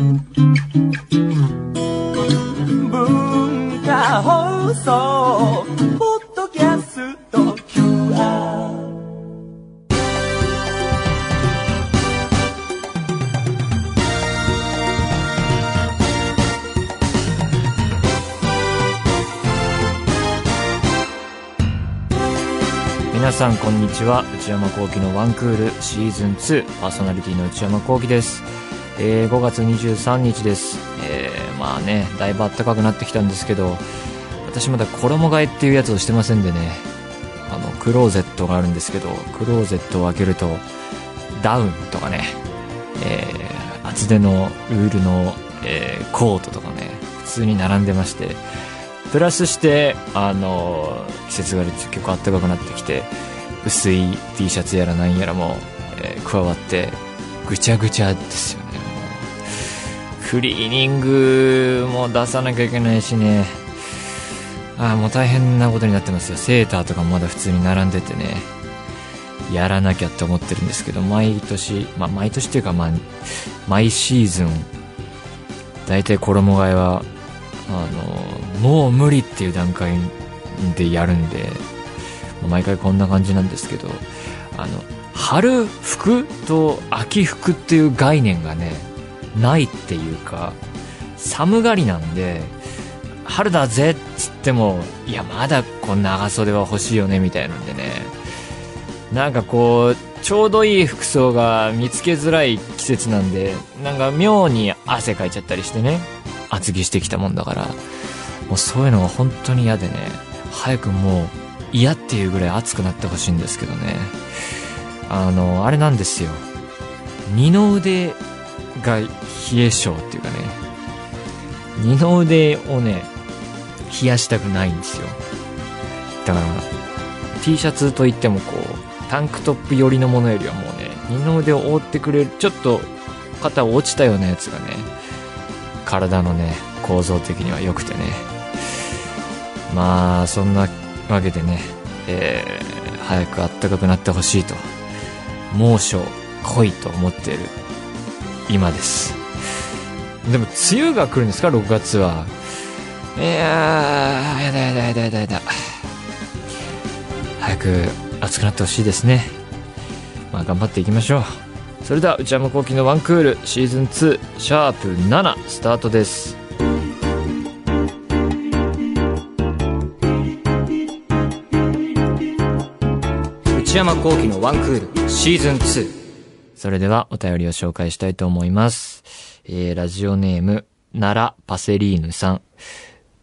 文化放送ポッドキャスト QR 皆さんこんにちは。内山聖輝のワンクールシーズン2パーソナリティの内山聖輝です、えー5月23日です、えーまあねだいぶ暖かくなってきたんですけど私まだ衣替えっていうやつをしてませんでね。あのクローゼットがあるんですけどクローゼットを開けるとダウンとかね、えー厚手のウールの、えーコートとかね普通に並んでましてプラスして、あの季節が結構暖かくなってきて、薄い T シャツやらなんやらも、えー加わって、ぐちゃぐちゃですよ、クリーニングも出さなきゃいけないしね。ああ、もう大変なことになってますよ。セーターとかもまだ普通に並んでてね。やらなきゃって思ってるんですけど、毎年、まあ毎年っていうかまあ、毎シーズン、大体衣替えはあのもう無理っていう段階でやるんで毎回こんな感じなんですけどあの春服と秋服っていう概念がねないっていうか寒がりなんで春だぜっつってもいやまだこう長袖は欲しいよねみたいなんでね。なんかこうちょうどいい服装が見つけづらい季節なんでなんか妙に汗かいちゃったりしてね厚着してきたもんだから。もうそういうのが本当に嫌でね早くもう嫌っていうぐらい暑くなってほしいんですけどね。あのあれなんですよ。二の腕が冷え性っていうかね二の腕をね冷やしたくないんですよ。だから T シャツといってもこうタンクトップ寄りのものよりはもうね二の腕を覆ってくれるちょっと肩落ちたようなやつがね体のね構造的には良くてね。まあそんなわけでね、えー早く暖かくなってほしいと猛暑来いと思っている今です。でも梅雨が来るんですか？6月は。いやーやだやだやだやだやだ。早く暑くなってほしいですね。まあ頑張っていきましょう。それでは内山聖輝のワンクールシーズン2シャープ7スタートです。内山聖輝のワンクールシーズン2それではお便りを紹介したいと思います、えー、ラジオネーム奈良パセリーヌさん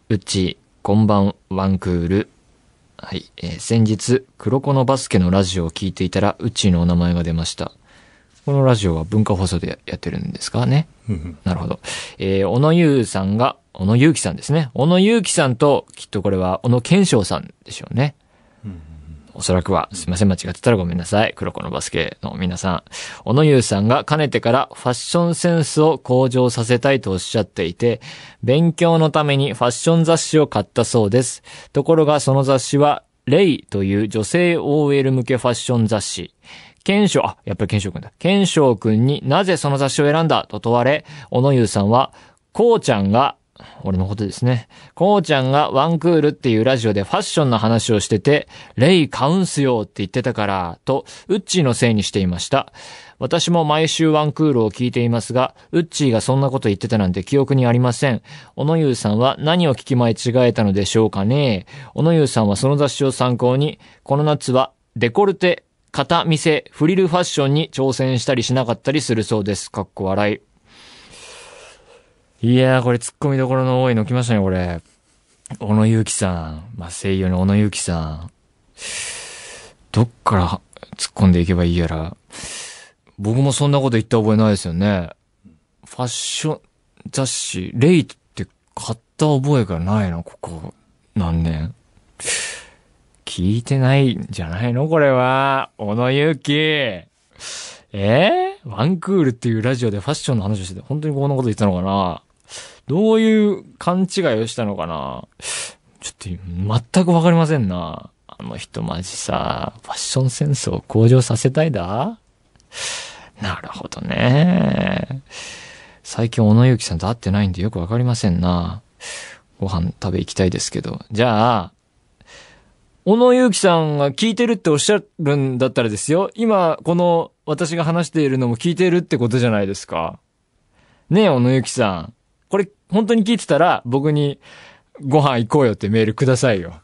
うちこんばんワンクールはい、えー先日黒子のバスケのラジオを聞いていたらうちのお名前が出ましたこのラジオは文化放送でやってるんですかねなるほど。えー小野優さんが、小野祐樹さんですね。小野祐樹さんと、きっとこれは小野健章さんでしょうね。おそらくは、すいません、間違ってたらごめんなさい。黒子のバスケの皆さん。小野優さんがかねてからファッションセンスを向上させたいとおっしゃっていて、勉強のためにファッション雑誌を買ったそうです。ところがその雑誌は、レイという女性 OL 向けファッション雑誌。賢章、あ、やっぱり賢章くんだ。賢章くんになぜその雑誌を選んだと問われ、小野優さんは、こうちゃんが、俺のことですね。こうちゃんがワンクールっていうラジオでファッションの話をしてて、レイ買うんすよって言ってたから、と、ウッチーのせいにしていました。私も毎週ワンクールを聞いていますが、ウッチーがそんなこと言ってたなんて記憶にありません。小野優さんは何を聞き間違えたのでしょうかね小野優さんはその雑誌を参考に、この夏はデコルテ、肩見せ、フリルファッションに挑戦したりしなかったりするそうです。かっこ笑い。いやー、これ突っ込みどころの多いの来ましたね、これ。小野祐樹さん。まあ、声優の小野祐樹さん。どっから突っ込んでいけばいいやら。僕もそんなこと言った覚えないですよね。ファッション雑誌、レイって買った覚えがないな、ここ何年？聞いてないんじゃないの？これは。小野祐樹。えー、ワンクールっていうラジオでファッションの話をしてて、本当にこんなこと言ったのかな？どういう勘違いをしたのかな？ちょっと、全くわかりませんな。あの人マジさ、ファッションセンスを向上させたいだ？なるほどね。最近小野ゆきさんと会ってないんでよくわかりませんな。ご飯食べ行きたいですけど。じゃあ、小野ゆうきさんが聞いてるっておっしゃるんだったらですよ。今、この私が話しているのも聞いてるってことじゃないですか。ねえ、小野ゆうきさん。これ、本当に聞いてたら、僕に、ご飯行こうよってメールくださいよ。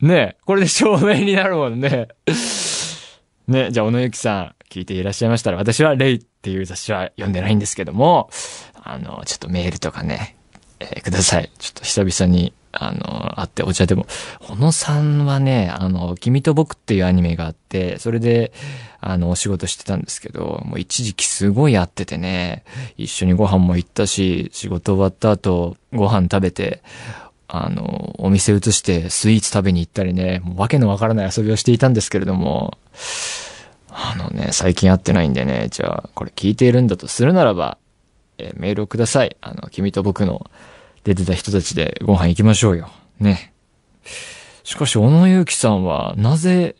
ねえ、これで証明になるもんね。ねえ、じゃあ、小野ゆきさん、聞いていらっしゃいましたら、私はレイっていう雑誌は読んでないんですけども、あの、ちょっとメールとかね、えー、ください。ちょっと久々に、あの、会ってお茶でも、小野さんはね、あの、君と僕っていうアニメがあって、それで、あの、お仕事してたんですけど、もう一時期すごい会っててね、一緒にご飯も行ったし、仕事終わった後、ご飯食べて、あの、お店移してスイーツ食べに行ったりね、もうわけのわからない遊びをしていたんですけれども、あのね、最近会ってないんでね、じゃあ、これ聞いているんだとするならば、え、メールをください。あの、君と僕の出てた人たちでご飯行きましょうよ。ね。しかし、小野ゆうさんは、なぜ、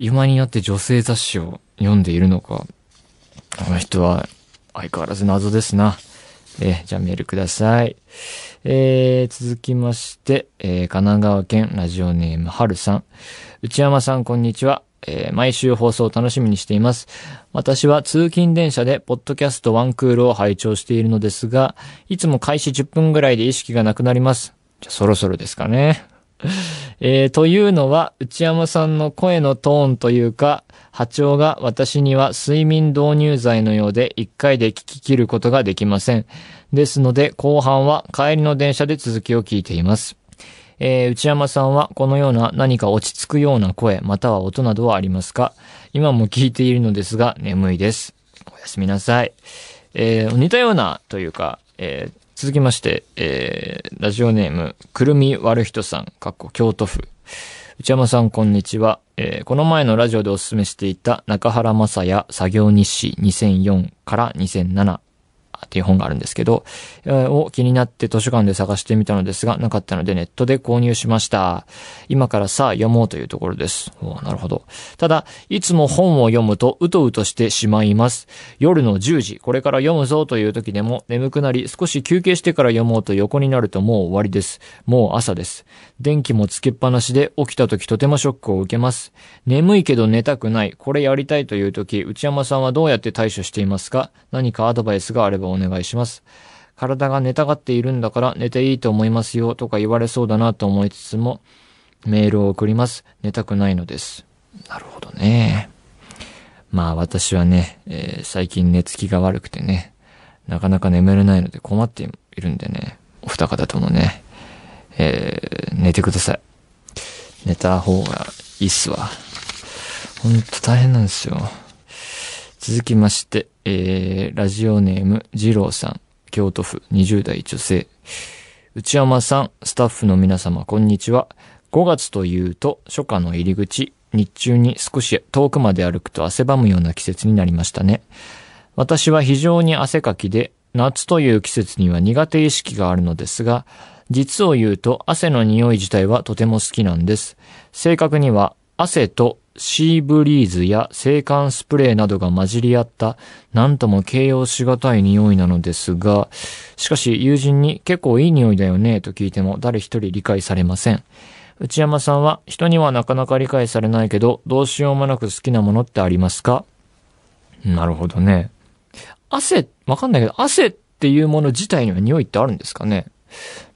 今になって女性雑誌を読んでいるのか。この人は、相変わらず謎ですな。え、じゃあメールください。えー、続きまして、えー、神奈川県ラジオネームはるさん。内山さん、こんにちは。えー、毎週放送を楽しみにしています。私は通勤電車でポッドキャストワンクールを拝聴しているのですが、いつも開始10分ぐらいで意識がなくなります。じゃ、そろそろですかね。えー、というのは、内山さんの声のトーンというか、波長が私には睡眠導入剤のようで一回で聞き切ることができません。ですので、後半は帰りの電車で続きを聞いています。えー、内山さんはこのような何か落ち着くような声、または音などはありますか？今も聞いているのですが、眠いです。おやすみなさい。えー、似たようなというか、えー、続きまして、えー、ラジオネーム、くるみわるひとさん、かっこ京都府。内山さん、こんにちは。えー、この前のラジオでお勧めしていた中原正也作業日誌2004から2007っていう本があるんですけど、えー、を気になって図書館で探してみたのですが、なかったのでネットで購入しました。今からさあ読もうというところです。おなるほど。ただ、いつも本を読むとうとうとしてしまいます。夜の10時、これから読むぞという時でも眠くなり、少し休憩してから読もうと横になるともう終わりです。もう朝です。電気もつけっぱなしで起きた時とてもショックを受けます。眠いけど寝たくない。これやりたいという時、内山さんはどうやって対処していますか？何かアドバイスがあればお願いします。体が寝たがっているんだから寝ていいと思いますよとか言われそうだなと思いつつも、メールを送ります。寝たくないのです。なるほどね。まあ私はね、えー、最近寝つきが悪くてね、なかなか眠れないので困っているんでね、お二方ともね、えー、寝てください。寝た方がいいっすわ。ほんと大変なんですよ。続きまして、えー、ラジオネーム、二郎さん、京都府20代女性。内山さん、スタッフの皆様、こんにちは。5月というと、初夏の入り口、日中に少し遠くまで歩くと汗ばむような季節になりましたね。私は非常に汗かきで、夏という季節には苦手意識があるのですが、実を言うと汗の匂い自体はとても好きなんです。正確には汗とシーブリーズや制汗スプレーなどが混じり合った、なんとも形容しがたい匂いなのですが、しかし友人に結構いい匂いだよねと聞いても誰一人理解されません。内山さんは人にはなかなか理解されないけど、どうしようもなく好きなものってありますか？なるほどね。汗、わかんないけど、汗っていうもの自体には匂いってあるんですかね？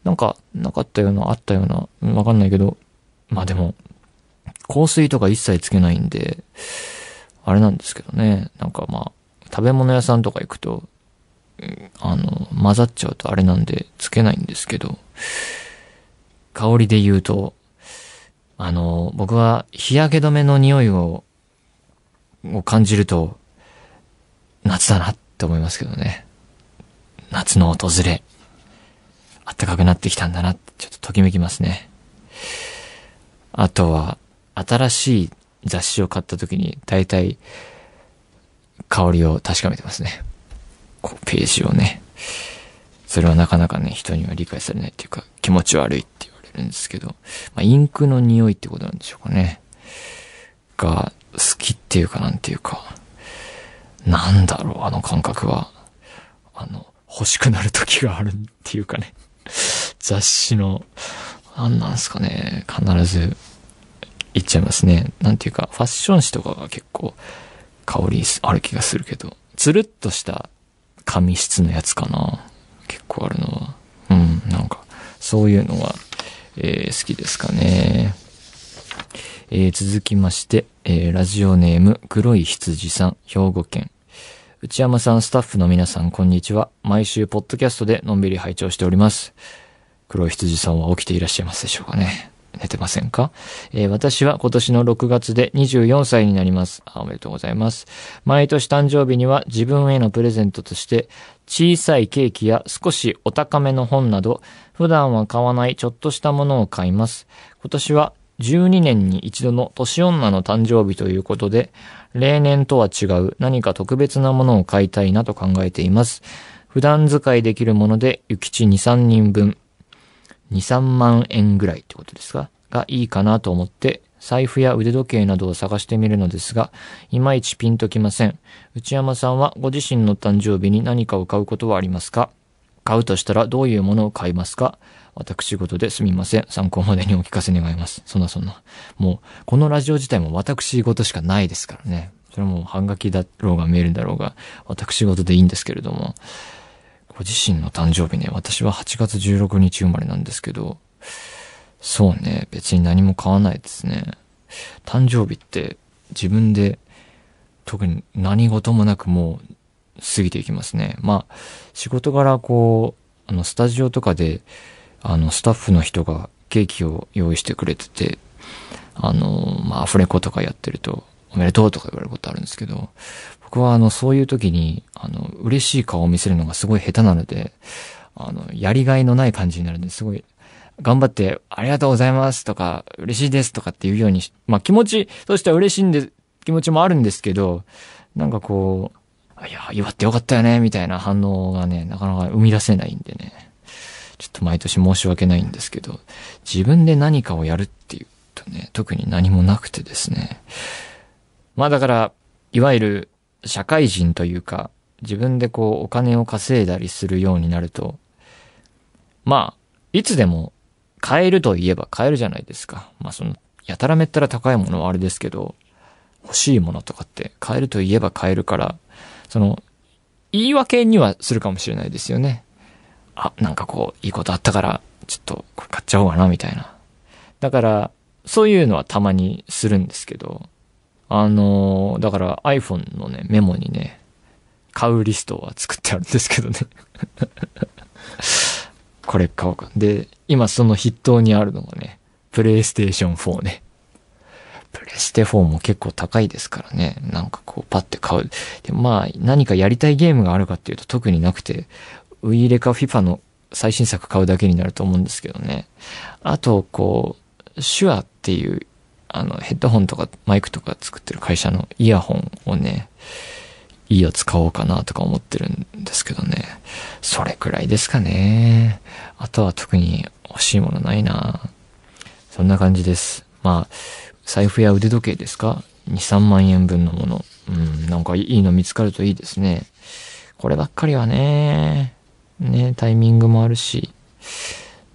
なんか、なかったような、あったような、わかんないけど、まあでも、香水とか一切つけないんで、あれなんですけどね、なんかまあ、食べ物屋さんとか行くと、あの、混ざっちゃうとあれなんで、つけないんですけど、香りで言うと、あの、僕は日焼け止めの匂いを、を感じると、夏だなって思いますけどね。夏の訪れ。暖かくなってきたんだなって、ちょっとときめきますね。あとは、新しい雑誌を買った時に、大体、香りを確かめてますね。こう、ページをね。それはなかなかね、人には理解されないっていうか、気持ち悪いって言われるんですけど、まあ、インクの匂いってことなんでしょうかね。が、好きっていうかなんていうか、なんだろう、あの感覚は。あの、欲しくなる時があるっていうかね。雑誌の、なんなんすかね、必ずちゃいますね。なんていうか、ファッション誌とかが結構香りある気がするけど、つるっとした紙質のやつかな。結構あるのは。うん、なんか、そういうのが、えー、好きですかね。えー、続きまして、えー、ラジオネーム、黒い羊さん、兵庫県。内山さん、スタッフの皆さん、こんにちは。毎週、ポッドキャストでのんびり拝聴しております。黒い羊さんは起きていらっしゃいますでしょうかね。寝てませんか、えー、私は今年の6月で24歳になりますあ。おめでとうございます。毎年誕生日には自分へのプレゼントとして小さいケーキや少しお高めの本など普段は買わないちょっとしたものを買います。今年は12年に一度の年女の誕生日ということで、例年とは違う何か特別なものを買いたいなと考えています。普段使いできるもので、諭吉2、3人分、2、3万円ぐらいってことですか？がいいかなと思って、財布や腕時計などを探してみるのですが、いまいちピンときません。内山さんはご自身の誕生日に何かを買うことはありますか？買うとしたらどういうものを買いますか？私事ですみません。参考までにお聞かせ願います。そんなそんな。もう、このラジオ自体も私事しかないですからね。それはもう半書きだろうがメールだろうが、私事でいいんですけれども。ご自身の誕生日ね、私は8月16日生まれなんですけど、そうね、別に何も買わないですね。誕生日って自分で特に何事もなくもう過ぎていきますね。まあ、仕事柄こう、あの、スタジオとかで、あの、スタッフの人がケーキを用意してくれてて、あの、まあ、アフレコとかやってると、おめでとうとか言われることあるんですけど、僕はあの、そういう時に、あの、嬉しい顔を見せるのがすごい下手なので、あの、やりがいのない感じになるんですごい、頑張って、ありがとうございますとか、嬉しいですとかっていうようにまあ気持ちとしては嬉しいんで、気持ちもあるんですけど、なんかこう、いや、祝ってよかったよね、みたいな反応がね、なかなか生み出せないんでね。ちょっと毎年申し訳ないんですけど、自分で何かをやるっていうとね、特に何もなくてですね。まあだから、いわゆる社会人というか、自分でこうお金を稼いだりするようになると、まあ、いつでも買えると言えば買えるじゃないですか。まあその、やたらめったら高いものはあれですけど、欲しいものとかって買えると言えば買えるから、その、言い訳にはするかもしれないですよね。あ、なんかこう、いいことあったから、ちょっとこれ買っちゃおうかな、みたいな。だから、そういうのはたまにするんですけど、あのー、だから iPhone のね、メモにね、買うリストは作ってあるんですけどね。これ買おうか。で、今その筆頭にあるのがね、プレイステーション4ね。プレステ4も結構高いですからね。なんかこうパッて買う。でまあ何かやりたいゲームがあるかっていうと特になくて、ウイイレか FIFA の最新作買うだけになると思うんですけどね。あと、こう、手話っていう、あの、ヘッドホンとかマイクとか作ってる会社のイヤホンをね、いいやつ買おうかなとか思ってるんですけどね。それくらいですかね。あとは特に欲しいものないなそんな感じです。まあ、財布や腕時計ですか ?2、3万円分のもの。うん、なんかいいの見つかるといいですね。こればっかりはね、ね、タイミングもあるし、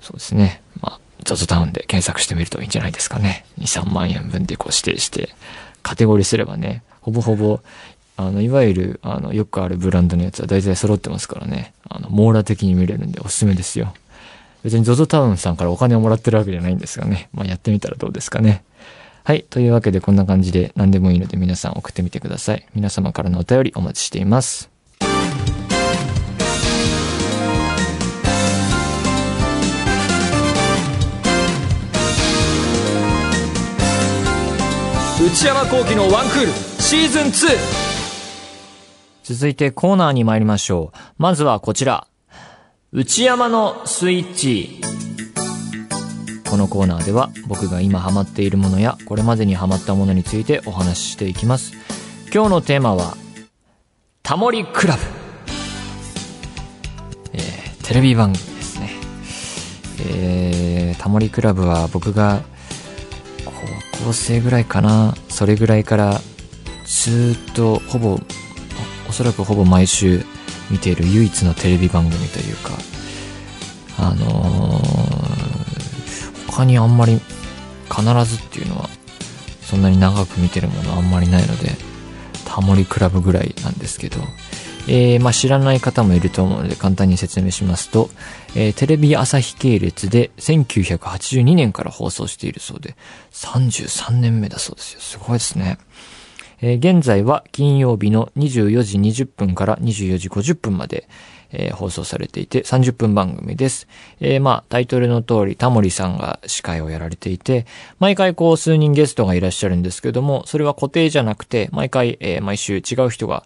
そうですね。まあ、ZOZO タウンで検索してみるといいんじゃないですかね。2、3万円分でこう指定して、カテゴリーすればね、ほぼほぼ、あの、いわゆる、あの、よくあるブランドのやつは大体揃ってますからね。あの、網羅的に見れるんでおすすめですよ。別に ZOZO タウンさんからお金をもらってるわけじゃないんですがね。まあ、やってみたらどうですかね。はい。というわけでこんな感じで何でもいいので皆さん送ってみてください。皆様からのお便りお待ちしています。内山幸喜のワンクールシーズン 2! 続いてコーナーに参りましょう。まずはこちら。内山のスイッチ。このコーナーでは僕が今ハマっているものやこれまでにハマったものについてお話ししていきます。今日のテーマは、タモリクラブ。えー、テレビ番組ですね。えー、タモリクラブは僕が校生ぐらいかな、それぐらいからずっとほぼ、おそらくほぼ毎週見ている唯一のテレビ番組というか、あのー、他にあんまり必ずっていうのは、そんなに長く見てるものあんまりないので、タモリクラブぐらいなんですけど、えー、まあ、知らない方もいると思うので簡単に説明しますと、えー、テレビ朝日系列で1982年から放送しているそうで、33年目だそうですよ。すごいですね。えー、現在は金曜日の24時20分から24時50分まで、えー、放送されていて30分番組です。えー、まあ、タイトルの通り、タモリさんが司会をやられていて、毎回こう数人ゲストがいらっしゃるんですけども、それは固定じゃなくて、毎回、えー、毎週違う人が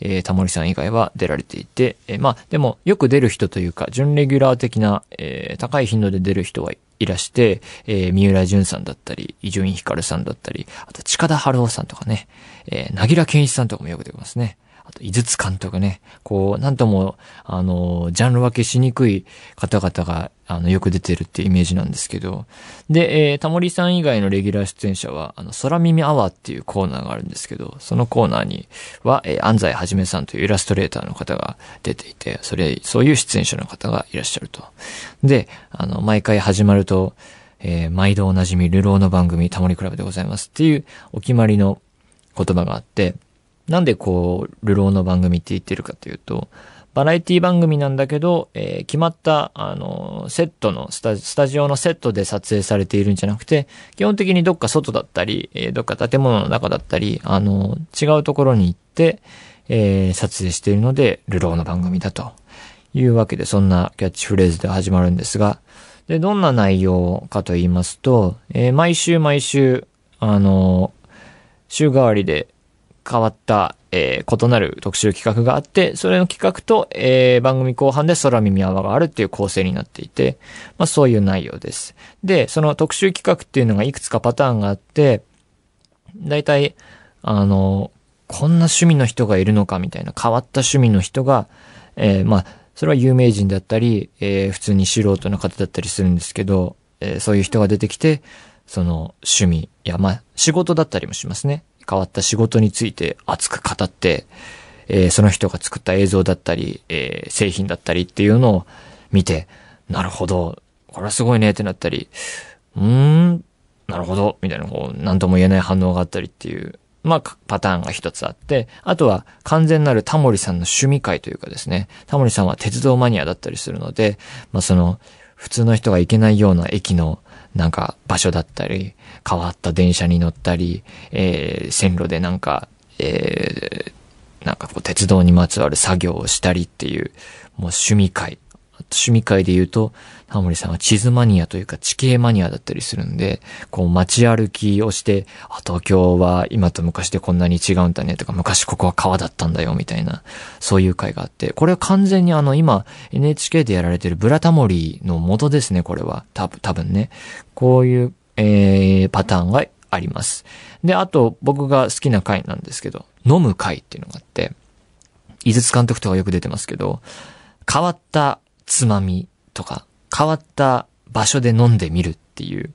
えー、タモリさん以外は出られていて、えー、まあ、でも、よく出る人というか、準レギュラー的な、えー、高い頻度で出る人はいらして、えー、三浦淳さんだったり、伊集院光さんだったり、あと、近田春夫さんとかね、えー、なぎら健一さんとかもよく出ますね。あと、井筒監督ね、こう、なんとも、あの、ジャンル分けしにくい方々が、あの、よく出てるっていうイメージなんですけど、で、えー、タモリさん以外のレギュラー出演者は、あの、空耳アワーっていうコーナーがあるんですけど、そのコーナーには、えー、安西はじめさんというイラストレーターの方が出ていて、それ、そういう出演者の方がいらっしゃると。で、あの、毎回始まると、えー、毎度おなじみ、流浪の番組、タモリクラブでございますっていうお決まりの言葉があって、なんでこう、流浪の番組って言ってるかというと、バラエティ番組なんだけど、えー、決まった、あの、セットのスタ、スタジオのセットで撮影されているんじゃなくて、基本的にどっか外だったり、えー、どっか建物の中だったり、あの、違うところに行って、えー、撮影しているので、流浪の番組だというわけで、そんなキャッチフレーズで始まるんですが、で、どんな内容かと言いますと、えー、毎週毎週、あの、週替わりで変わった、えー、異なる特集企画があって、それの企画と、えー、番組後半で空耳泡があるっていう構成になっていて、まあそういう内容です。で、その特集企画っていうのがいくつかパターンがあって、だいたい、あの、こんな趣味の人がいるのかみたいな変わった趣味の人が、えー、まあ、それは有名人だったり、えー、普通に素人の方だったりするんですけど、えー、そういう人が出てきて、その趣味や、まあ、仕事だったりもしますね。変わった仕事について熱く語って、えー、その人が作った映像だったり、えー、製品だったりっていうのを見て、なるほど、これはすごいねってなったり、うーん、なるほど、みたいな、こう、なんとも言えない反応があったりっていう、まあ、パターンが一つあって、あとは完全なるタモリさんの趣味会というかですね、タモリさんは鉄道マニアだったりするので、まあ、その、普通の人が行けないような駅のなんか場所だったり、変わった電車に乗ったり、えー、線路でなんか、えー、なんかこう鉄道にまつわる作業をしたりっていう、もう趣味会。趣味会で言うと、タモリさんは地図マニアというか地形マニアだったりするんで、こう街歩きをして、あ、東京は今と昔でこんなに違うんだねとか、昔ここは川だったんだよみたいな、そういう会があって、これは完全にあの今 NHK でやられてるブラタモリの元ですね、これは。多分、多分ね。こういう、えー、パターンがあります。で、あと僕が好きな回なんですけど、飲む会っていうのがあって、井筒監督とかよく出てますけど、変わったつまみとか、変わった場所で飲んでみるっていう、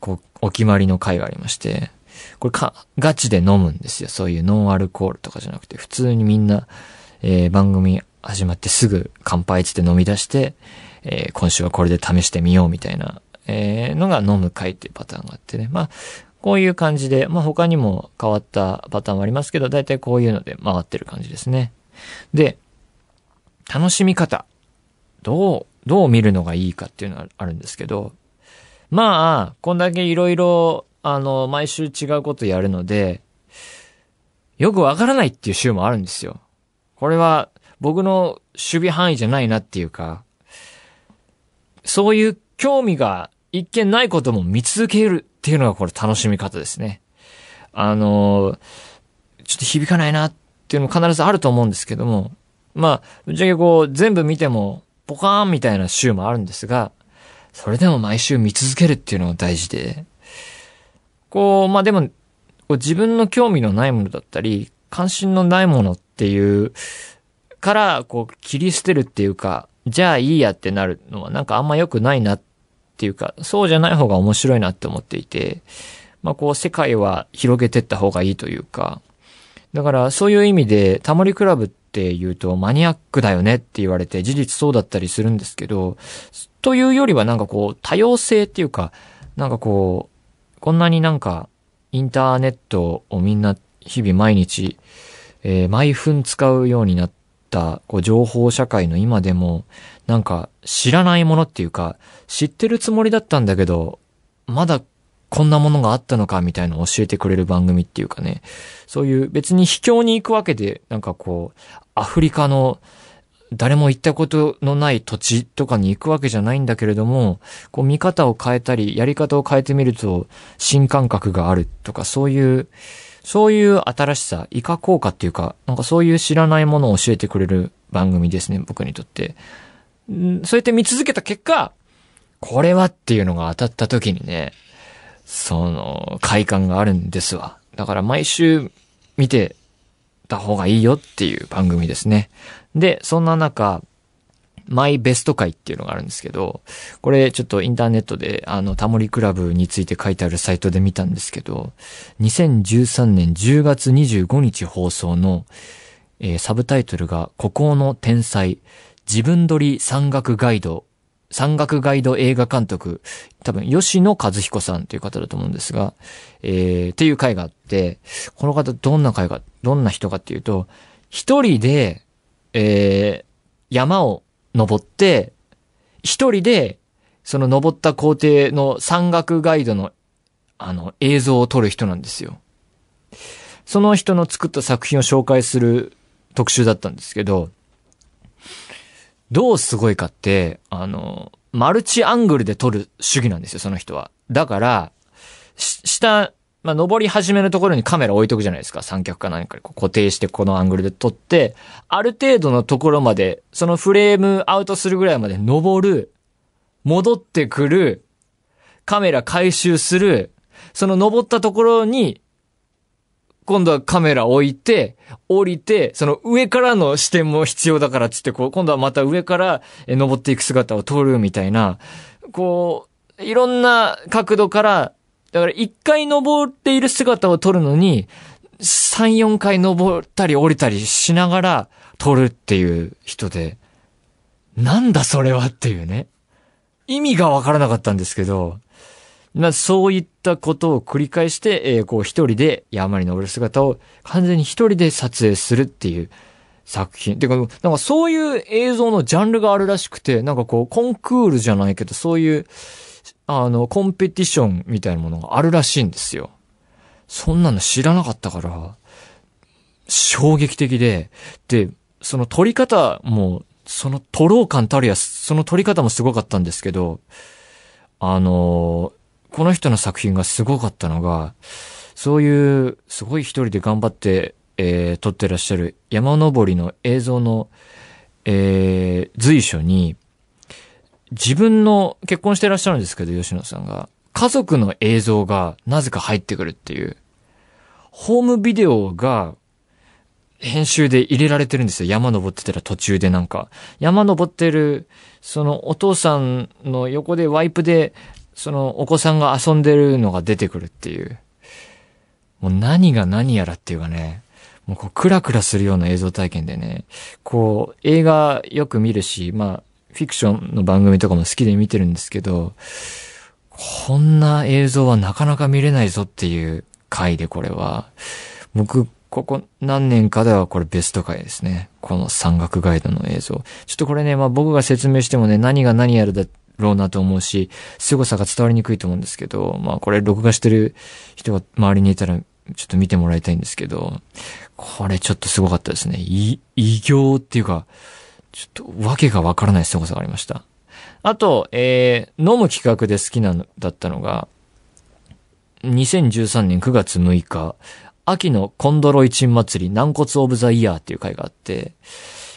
こう、お決まりの回がありまして、これか、ガチで飲むんですよ。そういうノンアルコールとかじゃなくて、普通にみんな、えー、番組始まってすぐ乾杯つって飲み出して、えー、今週はこれで試してみようみたいな、えー、のが飲む会っていうパターンがあってね。まあ、こういう感じで、まあ他にも変わったパターンもありますけど、だいたいこういうので回ってる感じですね。で、楽しみ方。どうどう見るのがいいかっていうのはあるんですけど、まあ、こんだけいろいろ、あの、毎週違うことやるので、よくわからないっていう週もあるんですよ。これは僕の守備範囲じゃないなっていうか、そういう興味が一見ないことも見続けるっていうのがこれ楽しみ方ですね。あの、ちょっと響かないなっていうのも必ずあると思うんですけども、まあ、ぶっちゃけこう全部見てもポカーンみたいな週もあるんですが、それでも毎週見続けるっていうのが大事で、こう、まあでも、自分の興味のないものだったり、関心のないものっていう、から、こう、切り捨てるっていうか、じゃあいいやってなるのはなんかあんま良くないなっていうか、そうじゃない方が面白いなって思っていて、まあこう、世界は広げてった方がいいというか、だからそういう意味で、タモリクラブってって言うとマニアックだよねって言われて事実そうだったりするんですけど、というよりはなんかこう多様性っていうか、なんかこう、こんなになんかインターネットをみんな日々毎日、えー、毎分使うようになったこう情報社会の今でも、なんか知らないものっていうか、知ってるつもりだったんだけど、まだこんなものがあったのかみたいなのを教えてくれる番組っていうかね、そういう別に秘境に行くわけで、なんかこう、アフリカの誰も行ったことのない土地とかに行くわけじゃないんだけれども、こう見方を変えたり、やり方を変えてみると新感覚があるとか、そういう、そういう新しさ、イカ効果っていうか、なんかそういう知らないものを教えてくれる番組ですね、僕にとって。そうやって見続けた結果、これはっていうのが当たった時にね、その、快感があるんですわ。だから毎週見てた方がいいよっていう番組ですね。で、そんな中、マイベスト回っていうのがあるんですけど、これちょっとインターネットで、あの、タモリクラブについて書いてあるサイトで見たんですけど、2013年10月25日放送の、えー、サブタイトルが、孤高の天才、自分撮り山岳ガイド山岳ガイド映画監督、多分、吉野和彦さんという方だと思うんですが、えー、っていう回があって、この方どんな回が、どんな人かっていうと、一人で、えー、山を登って、一人で、その登った工程の山岳ガイドの、あの、映像を撮る人なんですよ。その人の作った作品を紹介する特集だったんですけど、どうすごいかって、あの、マルチアングルで撮る主義なんですよ、その人は。だから、下、まあ、登り始めのところにカメラ置いとくじゃないですか。三脚か何かに固定してこのアングルで撮って、ある程度のところまで、そのフレームアウトするぐらいまで登る、戻ってくる、カメラ回収する、その登ったところに今度はカメラ置いて、降りて、その上からの視点も必要だからっつって、こう、今度はまた上から登っていく姿を撮るみたいな、こう、いろんな角度から、だから一回登っている姿を撮るのに、三、四回登ったり降りたりしながら撮るっていう人で、なんだそれはっていうね。意味がわからなかったんですけど、まあ、そういったことを繰り返して、えー、こう一人で山に登る姿を完全に一人で撮影するっていう作品。てか、なんかそういう映像のジャンルがあるらしくて、なんかこう、コンクールじゃないけど、そういう、あの、コンペティションみたいなものがあるらしいんですよ。そんなの知らなかったから、衝撃的で、で、その撮り方も、その撮ろう感たるや、その撮り方もすごかったんですけど、あのこの人の作品がすごかったのが、そういう、すごい一人で頑張って、えー、撮ってらっしゃる山登りの映像の、えー、随所に、自分の、結婚してらっしゃるんですけど、吉野さんが、家族の映像がなぜか入ってくるっていう、ホームビデオが、編集で入れられてるんですよ。山登ってたら途中でなんか。山登ってる、そのお父さんの横でワイプでそのお子さんが遊んでるのが出てくるっていう。もう何が何やらっていうかね、もうこうクラクラするような映像体験でね、こう映画よく見るし、まあフィクションの番組とかも好きで見てるんですけど、こんな映像はなかなか見れないぞっていう回でこれは。僕、ここ何年かではこれベスト回ですね。この山岳ガイドの映像。ちょっとこれね、まあ僕が説明してもね、何が何やるだろうなと思うし、凄さが伝わりにくいと思うんですけど、まあこれ録画してる人が周りにいたら、ちょっと見てもらいたいんですけど、これちょっとすごかったですね。異、異形っていうか、ちょっとわけがわからない凄さがありました。あと、えー、飲む企画で好きなのだったのが、2013年9月6日、秋のコンドロイチン祭り軟骨オブザイヤーっていう回があって、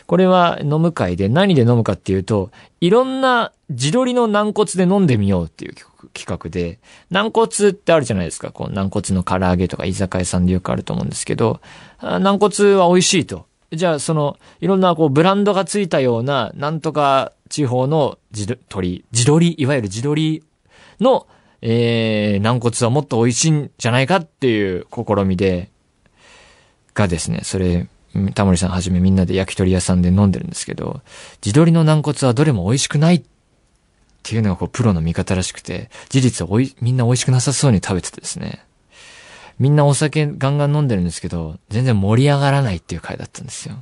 これは飲む会で何で飲むかっていうと、いろんな自撮りの軟骨で飲んでみようっていう企画で、軟骨ってあるじゃないですか。こう軟骨の唐揚げとか居酒屋さんでよくあると思うんですけど、軟骨は美味しいと。じゃあその、いろんなこうブランドがついたような、なんとか地方の自撮り、自撮り、いわゆる自撮りの、えー、軟骨はもっと美味しいんじゃないかっていう試みで、がですね、それ、タモリさんはじめみんなで焼き鳥屋さんで飲んでるんですけど、地鶏の軟骨はどれも美味しくないっていうのがこうプロの見方らしくて、事実おい、みんな美味しくなさそうに食べててですね。みんなお酒ガンガン飲んでるんですけど、全然盛り上がらないっていう回だったんですよ。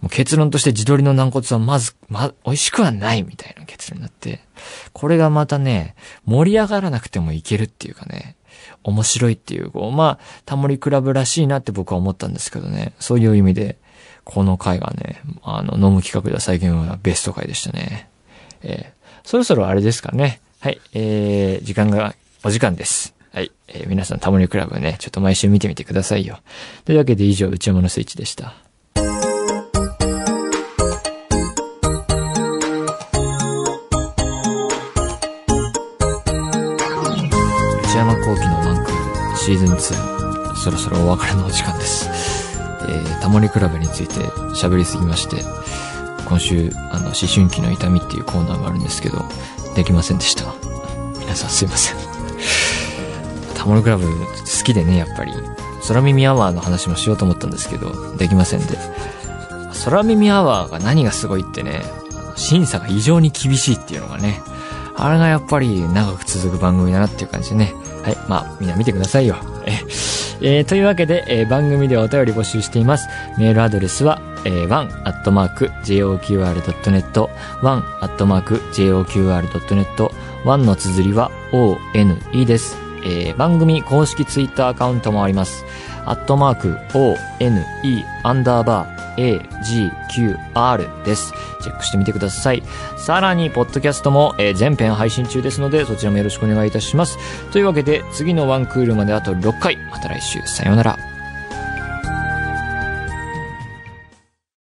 もう結論として地鶏の軟骨はまず、ま、美味しくはないみたいな結論になって、これがまたね、盛り上がらなくてもいけるっていうかね、面白いっていう、こう、まあ、タモリクラブらしいなって僕は思ったんですけどね、そういう意味で、この回がね、あの、飲む企画では最近はベスト回でしたね。えーそろそろあれですかね。はい、えー、時間が、お時間です。はい、えー皆さんタモリクラブね、ちょっと毎週見てみてくださいよ。というわけで以上、内山のスイッチでした。シーズン2そろそろお別れのお時間です。えー、タモリクラブについて喋りすぎまして、今週、あの、思春期の痛みっていうコーナーがあるんですけど、できませんでした。皆さんすいません。タモリクラブ好きでね、やっぱり。空耳アワーの話もしようと思ったんですけど、できませんで。空耳アワーが何がすごいってね、審査が異常に厳しいっていうのがね、あれがやっぱり長く続く番組だなっていう感じでね。はい。まあ、みんな見てくださいよ。え、ーというわけで、えー番組ではお便り募集しています。メールアドレスは、えー、one.joqr.net、one.joqr.net、one の綴りは one です。えー番組公式ツイッターアカウントもあります。アットマーク one アンダーバー agqr です。チェックしてみてください。さらに、ポッドキャストも、え全編配信中ですので、そちらもよろしくお願いいたします。というわけで、次のワンクールまであと6回。また来週、さようなら。